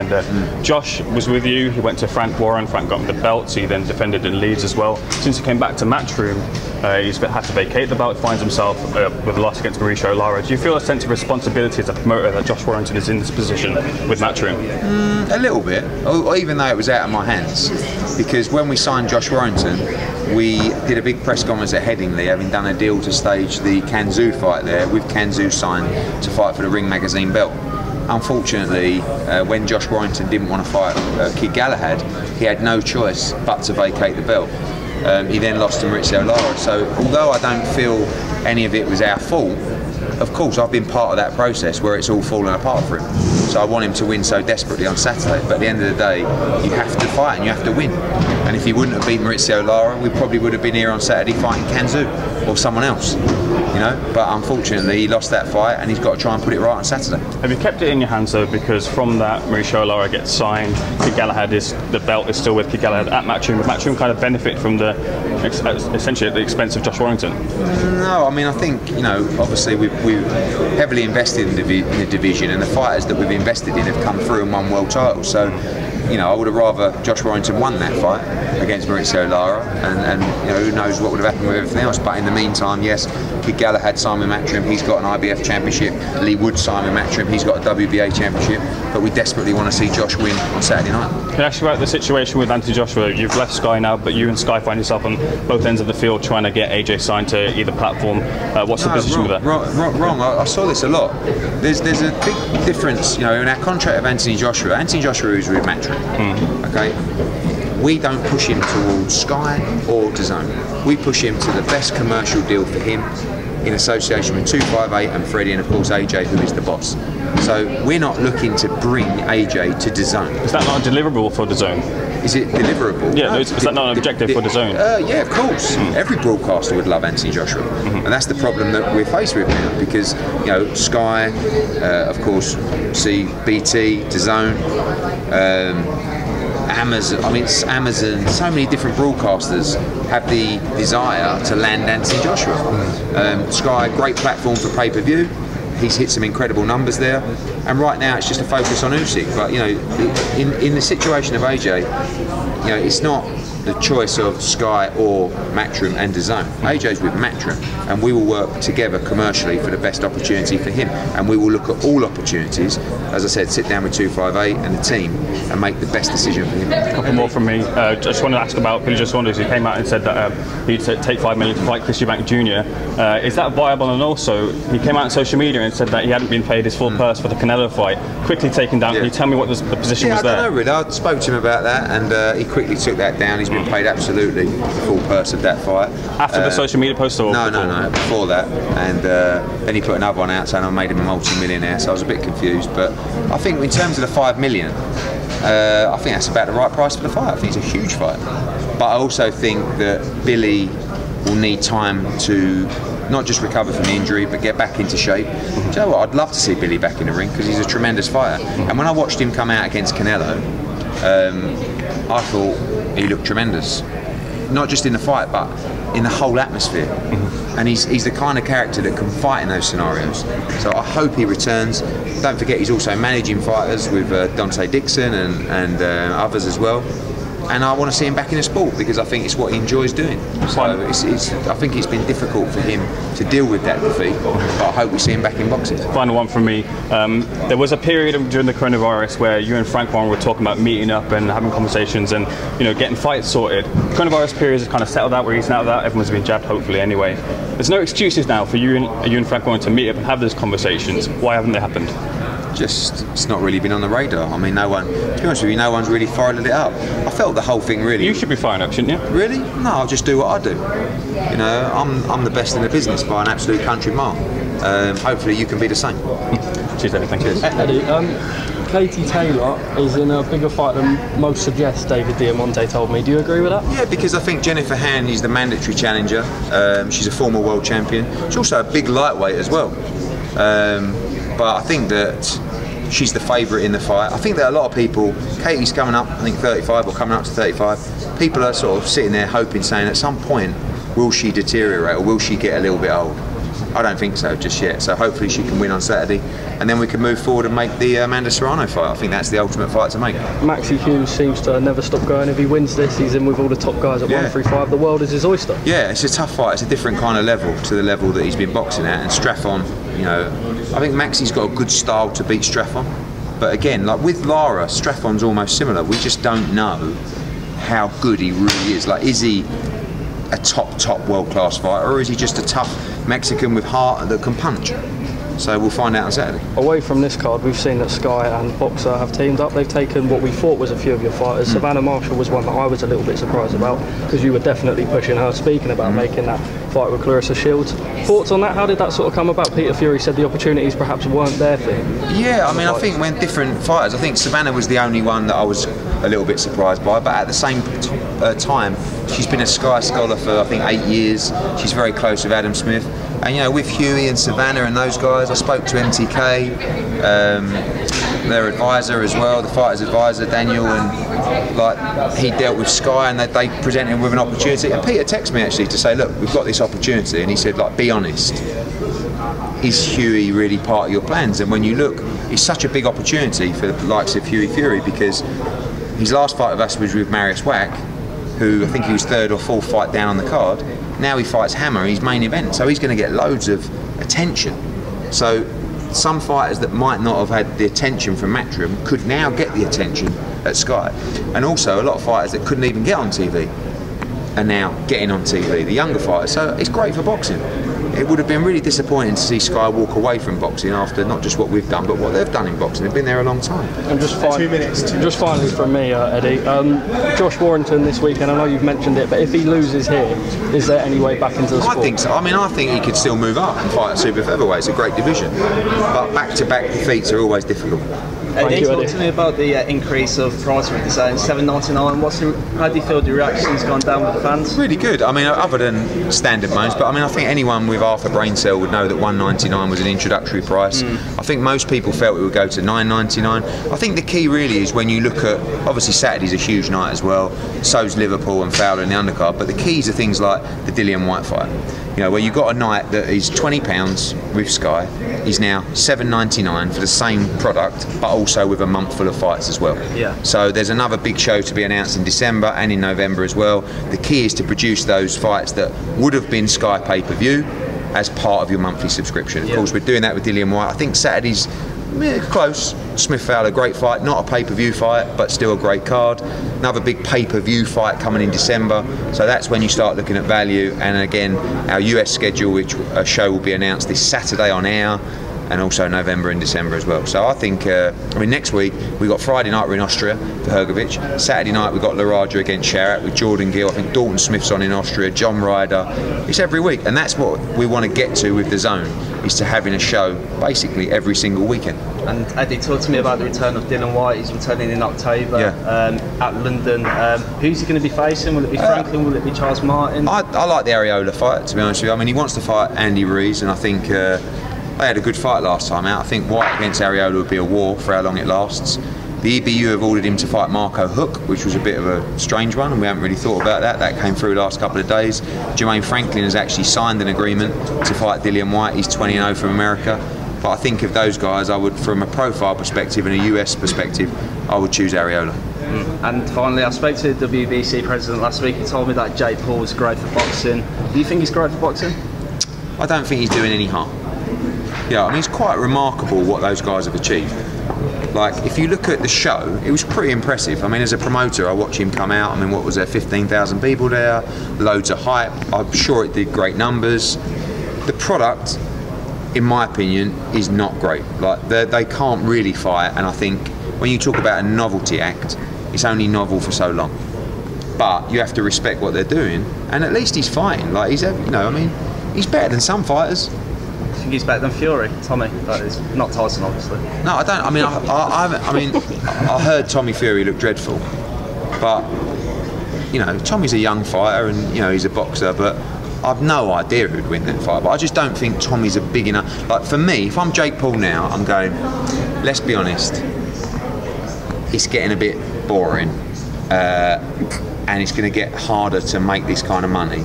And uh, Josh was with you. He went to Frank Warren. Frank got him the belt. He then defended in Leeds as well. Since he came back to Matchroom, uh, he's had to vacate the belt. Finds himself uh, with a loss against Mauricio Lara. Do you feel a sense of responsibility as a promoter that Josh Warrington is in this position with Matchroom? Mm, a little bit, or, or even though it was out of my hands. Because when we signed Josh Warrington, we did a big press conference at Headingley, having done a deal to stage the Can Xu fight there, with Can Xu signed to fight for the Ring Magazine belt. Unfortunately, uh, when Josh Warrington didn't want to fight uh, Kid Galahad, he had no choice but to vacate the belt. Um, he then lost to Mauricio Lara. So, although I don't feel any of it was our fault, of course, I've been part of that process where it's all fallen apart for him. So I want him to win so desperately on Saturday. But at the end of the day, you have to fight and you have to win. And if he wouldn't have beat Mauricio Lara, we probably would have been here on Saturday fighting Can Xu or someone else. You know, but unfortunately, he lost that fight and he's got to try and put it right on Saturday. Have you kept it in your hands though? Because from that, Mauricio Lara gets signed. Kid Galahad is the belt is still with Kid Galahad at Matchroom. Would Matchroom kind of benefit from the essentially at the expense of Josh Warrington? No, I mean I think you know obviously we've, we've heavily invested in the, in the division and the fighters that we've invested in have come through and won world titles. So you know I would have rather Josh Warrington won that fight against Mauricio Lara, and, and you know who knows what would have happened with everything else. But in the meantime, yes, Kid Galahad signed with Matchroom. He's got an IBF championship. Leigh Wood Simon Matchroom. He's got a WBA championship. But we desperately want to see Josh win on Saturday night. Can I ask you about the situation with Anthony Joshua? You've left Sky now, but you and Sky find yourself on both ends of the field trying to get AJ signed to either platform. Uh, what's the position wrong, with that? Wrong, wrong. I, I saw this a lot. There's there's a big difference, you know, in our contract of Anthony Joshua. Anthony Joshua is with Matchroom, Hmm. okay. We don't push him towards Sky or DAZN. We push him to the best commercial deal for him in association with 258 and Freddie and of course AJ who is the boss. So we're not looking to bring AJ to DAZN. Is that not a deliverable for DAZN? Is it deliverable? Yeah, no, is that not an objective the- for DAZN? Uh, yeah, of course. Every broadcaster would love Anthony Joshua, and that's the problem that we're faced with now. Because you know, Sky, uh, of course, see BT, DAZN, um, Amazon. I mean, it's Amazon. So many different broadcasters have the desire to land Anthony Joshua. Um, Sky, great platform for pay per view. He's hit some incredible numbers there, and right now it's just a focus on Usyk. But you know, in in the situation of AJ, you know, it's not the choice of Sky or Matchroom and DAZN. AJ's with Matchroom, and we will work together commercially for the best opportunity for him. And we will look at all opportunities. As I said, sit down with 258 and the team and make the best decision for him. A couple more from me. Uh, just wanted to ask about Billy Joe Saunders, who came out and said that um, he'd take five million to fight Chris Eubank Jr. Uh, is that viable? And also, he came out on social media and said that he hadn't been paid his full purse for the Canelo fight. Quickly taken down. Can you tell me what the, the position Yeah, was I don't there? know really. I spoke to him about that, and uh, he quickly took that down. He's been paid absolutely the full purse of that fight. After the social media post or no, no, no, before that, and uh, then he put another one out saying I made him a multi-millionaire. So I was a bit confused, but I think in terms of the five million, uh, I think that's about the right price for the fight. I think it's a huge fight, but I also think that Billy will need time to not just recover from the injury, but get back into shape. Do you know what? I'd love to see Billy back in the ring because he's a tremendous fighter. And when I watched him come out against Canelo, um, I thought he looked tremendous. Not just in the fight, but in the whole atmosphere. And he's, he's the kind of character that can fight in those scenarios. So I hope he returns. Don't forget, he's also managing fighters with uh, Dante Dixon and, and uh, others as well. And I want to see him back in the sport because I think it's what he enjoys doing. So it's, it's, I think it's been difficult for him to deal with that defeat, but I hope we see him back in boxing. Final one from me. Um, there was a period during the coronavirus where you and Frank Warren were talking about meeting up and having conversations and you know getting fights sorted. Coronavirus period has kind of settled out. We're easing out of that. Everyone's been jabbed, hopefully, anyway. There's no excuses now for you and you and Frank Warren to meet up and have those conversations. Why haven't they happened? Just it's not really been on the radar. I mean, no one, to be honest with you, no one's really fired it up. I felt the whole thing really. You should be firing up, shouldn't you? Really? No, I'll just do what I do. You know, I'm, I'm the best in the business by an absolute country mile. Um, hopefully, you can be the same. Cheers, Eddie. Thank you. Eddie, um, Katie Taylor is in a bigger fight than most suggest. David Diamante told me. Do you agree with that? Yeah, because I think Jennifer Han is the mandatory challenger. Um, she's a former world champion. She's also a big lightweight as well. Um, but I think that she's the favourite in the fight. I think that a lot of people, Katie's coming up, I think 35 or coming up to 35. People are sort of sitting there hoping, saying at some point, will she deteriorate or will she get a little bit old? I don't think so just yet. So hopefully she can win on Saturday, and then we can move forward and make the uh, Amanda Serrano fight. I think that's the ultimate fight to make. Maxi Hughes seems to never stop going. If he wins this, he's in with all the top guys at Yeah. 135. The world is his oyster. Yeah, it's a tough fight. It's a different kind of level to the level that he's been boxing at. And Straffon, you know, I think Maxi's got a good style to beat Straffon. But again, like with Lara, Straffon's almost similar. We just don't know how good he really is. Like, is he a top, top world class fighter, or is he just a tough Mexican with heart that can punch? So we'll find out on Saturday. Away from this card, we've seen that Sky and BOXXER have teamed up. They've taken what we thought was a few of your fighters. Hmm. Savannah Marshall was one that I was a little bit surprised about because you were definitely pushing her, speaking about Hmm. making that fight with Claressa Shields. Thoughts on that? How did that sort of come about? Peter Fury said the opportunities perhaps weren't there for him. Yeah, I mean, I think when different fighters, I think Savannah was the only one that I was a little bit surprised by, but at the same t- uh, time, she's been a Sky Scholar for I think eight years. She's very close with Adam Smith. And you know, with Hughie and Savannah and those guys, I spoke to MTK, um, their advisor as well, the fighter's advisor, Daniel, and like he dealt with Sky and they, they presented him with an opportunity. And Peter texted me actually to say, look, we've got this opportunity, and he said, like, be honest is Hughie really part of your plans? And when you look, it's such a big opportunity for the likes of Hughie Fury because his last fight with us was with Mariusz Wach, who I think he was third or fourth fight down on the card. Now he fights Hammer, he's main event, so he's going to get loads of attention. So some fighters that might not have had the attention from Matchroom could now get the attention at Sky, and also a lot of fighters that couldn't even get on TV are now getting on TV, the younger fighters. So it's great for boxing. It would have been really disappointing to see Sky walk away from boxing after not just what we've done, but what they've done in boxing. They've been there a long time. And just fi- Two minutes, two just finally from me, uh, Eddie. Um, Josh Warrington this weekend. I know you've mentioned it, but if he loses here, is there any way back into the sport? I think so. I mean, I think he could still move up and fight at super featherweight. It's a great division, but back-to-back defeats are always difficult. Eddie, talk to me about the uh, increase of price with DAZN, seven ninety nine. What's the, how do you feel the reaction's gone down with the fans? Really good. I mean, other than standard modes, but I mean, I think anyone with half a brain cell would know that 199 was an introductory price. I think most people felt it would go to 999. I think the key really is when you look at obviously Saturday's a huge night as well. So's Liverpool and Fowler in the undercard, but the keys are things like the Dillian Whyte fight. You know, where you've got a night that is 20 pounds with Sky, is now 7.99 for the same product, but also with a month full of fights as well. Yeah. So there's another big show to be announced in December and in November as well. The key is to produce those fights that would have been Sky pay per view as part of your monthly subscription. Of course, we're doing that with Dillian Whyte. I think Saturday's eh, close. Smith Fowler, a great fight, not a pay per view fight, but still a great card. Another big pay per view fight coming in December. So that's when you start looking at value. And again, our US schedule, which a show will be announced this Saturday on air. And also November and December as well. So I think, uh, I mean, next week we've got Friday night we're in Austria for Hrgovic. Saturday night we've got Laraja against Sharat with Jordan Gill. I think Dalton Smith's on in Austria. John Ryder. It's every week, and that's what we want to get to with DAZN is to having a show basically every single weekend. And Eddie, talk to me about the return of Dillian Whyte. He's returning in October Yeah. um, at London. Um, who's he going to be facing? Will it be Franklin? Will it be Charles Martin? I, I like the Areola fight, to be honest with you. I mean, he wants to fight Andy Ruiz, and I think uh, they had a good fight last time out. I think Whyte against Areola would be a war for how long it lasts. The EBU have ordered him to fight Marco Huck, which was a bit of a strange one, and we haven't really thought about that. That came through last couple of days. Jermaine Franklin has actually signed an agreement to fight Dillian Whyte. He's 20 0 from America. But I think of those guys, I would, from a profile perspective and a US perspective, I would choose Areola. Mm. And finally, I spoke to the WBC president last week. He told me that Jake Paul was great for boxing. Do you think he's great for boxing? I don't think he's doing any harm. Yeah, I mean, it's quite remarkable what those guys have achieved. Like, if you look at the show, it was pretty impressive. I mean, as a promoter, I watch him come out. I mean, what was there, 15,000 people there, loads of hype. I'm sure it did great numbers. The product, in my opinion, is not great. Like, they can't really fight, and I think when you talk about a novelty act, it's only novel for so long. But you have to respect what they're doing, and at least he's fighting. Like, he's, you know, I mean, he's better than some fighters. Think he's better than Fury, Tommy. That is not Tyson, obviously. No, I don't. I mean, I, I, I, I mean, I heard Tommy Fury look dreadful, but you know, Tommy's a young fighter and you know he's a boxer, but I've no idea who'd win that fight. But I just don't think Tommy's a big enough. Like for me, if I'm Jake Paul now, I'm going. Let's be honest. It's getting a bit boring, uh, and it's going to get harder to make this kind of money.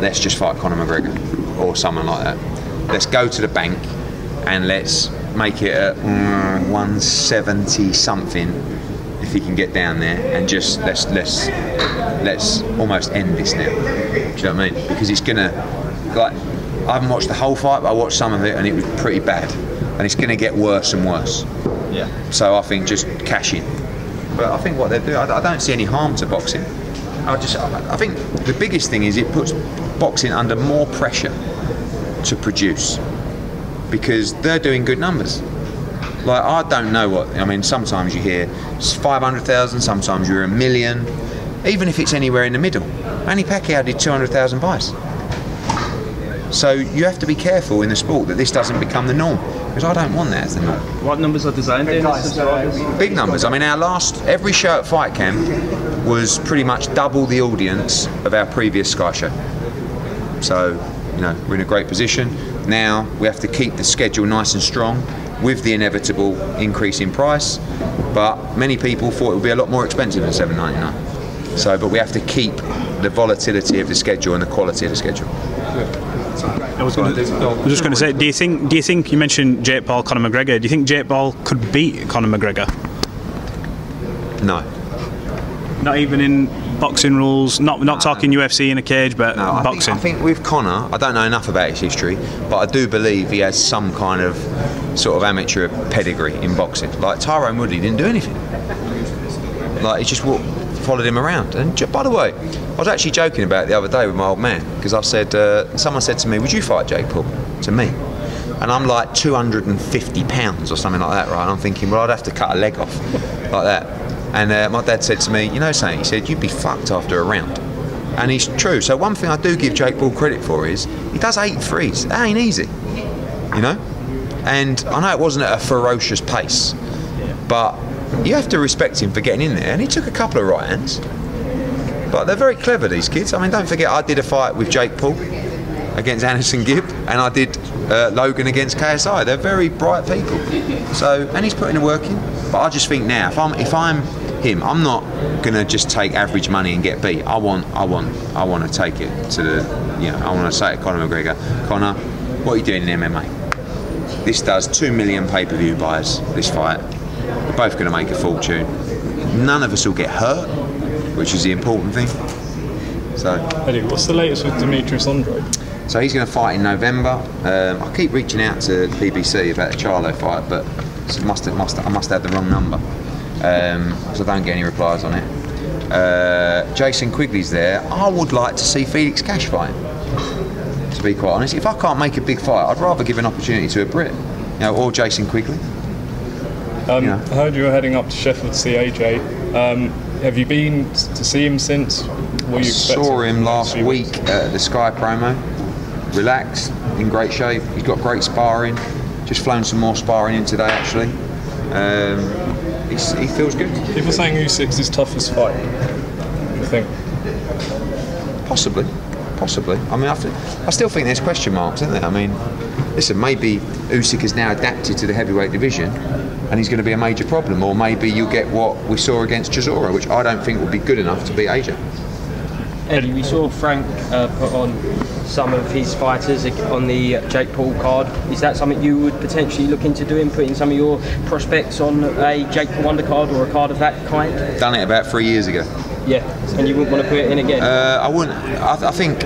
Let's just fight Conor McGregor or someone like that. Let's go to the bank and let's make it at mm, 170 something if he can get down there and just let's let's let's almost end this now. Do you know what I mean? Because it's gonna like I haven't watched the whole fight, but I watched some of it and it was pretty bad, and it's gonna get worse and worse. Yeah. So I think just cash in. But I think what they do, I, I don't see any harm to boxing. I just, I I think the biggest thing is it puts boxing under more pressure to produce because they're doing good numbers. Like I don't know what I mean. Sometimes you hear it's 500,000, sometimes you're a million. Even if it's anywhere in the middle, Manny Pacquiao did 200,000 buys. So you have to be careful in the sport that this doesn't become the norm because I don't want that as the norm. What numbers are designed this subscribers? Big numbers. I mean, our last every show at Fight Camp was pretty much double the audience of our previous Sky show. So, you know, we're in a great position. Now we have to keep the schedule nice and strong with the inevitable increase in price. But many people thought it would be a lot more expensive than 7.99. So, but we have to keep the volatility of the schedule and the quality of the schedule. I was, gonna, I was just going to say, do you think? Do you think you mentioned Jake Paul, Conor McGregor? Do you think Jake Paul could beat Conor McGregor? No. Not even in boxing rules. Not not talking UFC in a cage, but I think, boxing. I think with Conor, I don't know enough about his history, but I do believe he has some kind of sort of amateur pedigree in boxing. Like Tyron Woodley didn't do anything. Like he just walked, followed him around. And by the way, I was actually joking about it the other day with my old man because I said, uh, someone said to me, "Would you fight Jake Paul?" To me. And I'm like 250 pounds or something like that, right? And I'm thinking, well, I'd have to cut a leg off like that. And uh, my dad said to me, you know something? He said, you'd be fucked after a round. And he's true. So one thing I do give Jake Paul credit for is he does eight threes. That ain't easy, you know. And I know it wasn't at a ferocious pace, but you have to respect him for getting in there. And he took a couple of right hands. But they're very clever, these kids. I mean, don't forget, I did a fight with Jake Paul against AnEsonGib, and I did uh, Logan against KSI. They're very bright people. So, and he's putting the work in. But I just think now, if I'm if I'm him, I'm not gonna just take average money and get beat. I want, I want, I want to take it to the, you know, I want to say to Conor McGregor, Conor, what are you doing in MMA? This does two million pay-per-view buys. This fight, we're both going to make a fortune. None of us will get hurt, which is the important thing. So. Eddie, what's the latest with Demetrius Andrade? So he's going to fight in November. Um, I keep reaching out to PBC about the Charlo fight, but must have, must I must have the wrong number, um, so I don't get any replies on it. Uh, Jason Quigley's there. I would like to see Felix Cash fight. To be quite honest, if I can't make a big fight, I'd rather give an opportunity to a Brit. You know, or Jason Quigley. Um, I heard you were heading up to Sheffield to see AJ. Um, have you been to see him since? Were you Saw him last week at the Sky promo. Relaxed, in great shape. He's got great sparring. Just flown some more sparring in today, actually. Um, he's, he feels good. People saying Usyk's his toughest fight. I think. Possibly, possibly. I mean, I, I still think there's question marks, isn't there? I mean, listen, maybe Usyk is now adapted to the heavyweight division, and he's going to be a major problem. Or maybe you'll get what we saw against Chisora, which I don't think will be good enough to beat AJ. Eddie, we saw Frank uh, put on some of his fighters on the Jake Paul card. Is that something you would potentially look into doing, putting some of your prospects on a Jake Paul undercard or a card of that kind? Done it about three years ago. Yeah, and you wouldn't want to put it in again? Uh, I wouldn't. I, I think.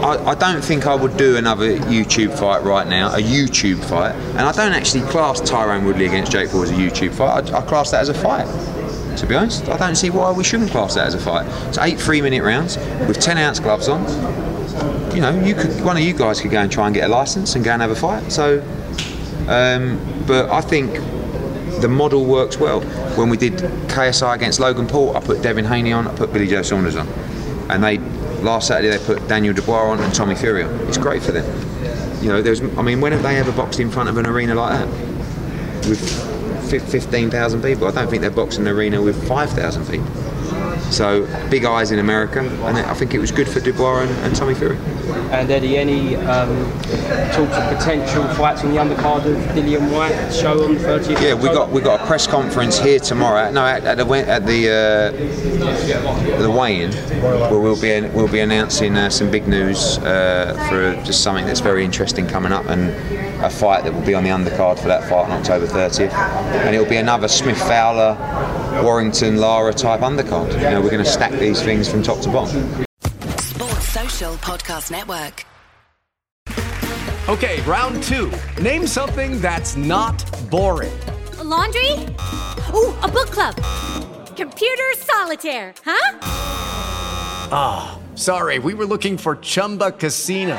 I, I don't think I would do another YouTube fight right now, a YouTube fight, and I don't actually class Tyron Woodley against Jake Paul as a YouTube fight. I, I class that as a fight. To be honest, I don't see why we shouldn't class that as a fight. It's eight three-minute rounds with ten ounce gloves on. You know, you could one of you guys could go and try and get a license and go and have a fight. So, um, but I think the model works well. When we did KSI against Logan Paul, I put Devin Haney on, I put Billy Joe Saunders on, and they last Saturday they put Daniel Dubois on and Tommy Fury on. It's great for them. You know, there's. I mean, when have they ever boxed in front of an arena like that with 15,000 people? I don't think they've boxed in an arena with 5,000 people. So big eyes in America, and I think it was good for Dubois and, and Tommy Fury. And Eddie, any um, talks of potential fights on the undercard of Dillian Whyte show on the 30th? Yeah, we got we got a press conference here tomorrow. No, at, at the at the uh, the weigh-in, where we'll be we'll be announcing uh, some big news uh, for just something that's very interesting coming up, and a fight that will be on the undercard for that fight on October 30th, and it'll be another Smith Fowler, Warrington Lara type undercard. You know, we're going to stack these things from top to bottom. Sports Social Podcast Network. Okay, round two. Name something that's not boring. A laundry? Ooh, a book club. Computer solitaire, huh? Ah, sorry, we were looking for Chumba Casino.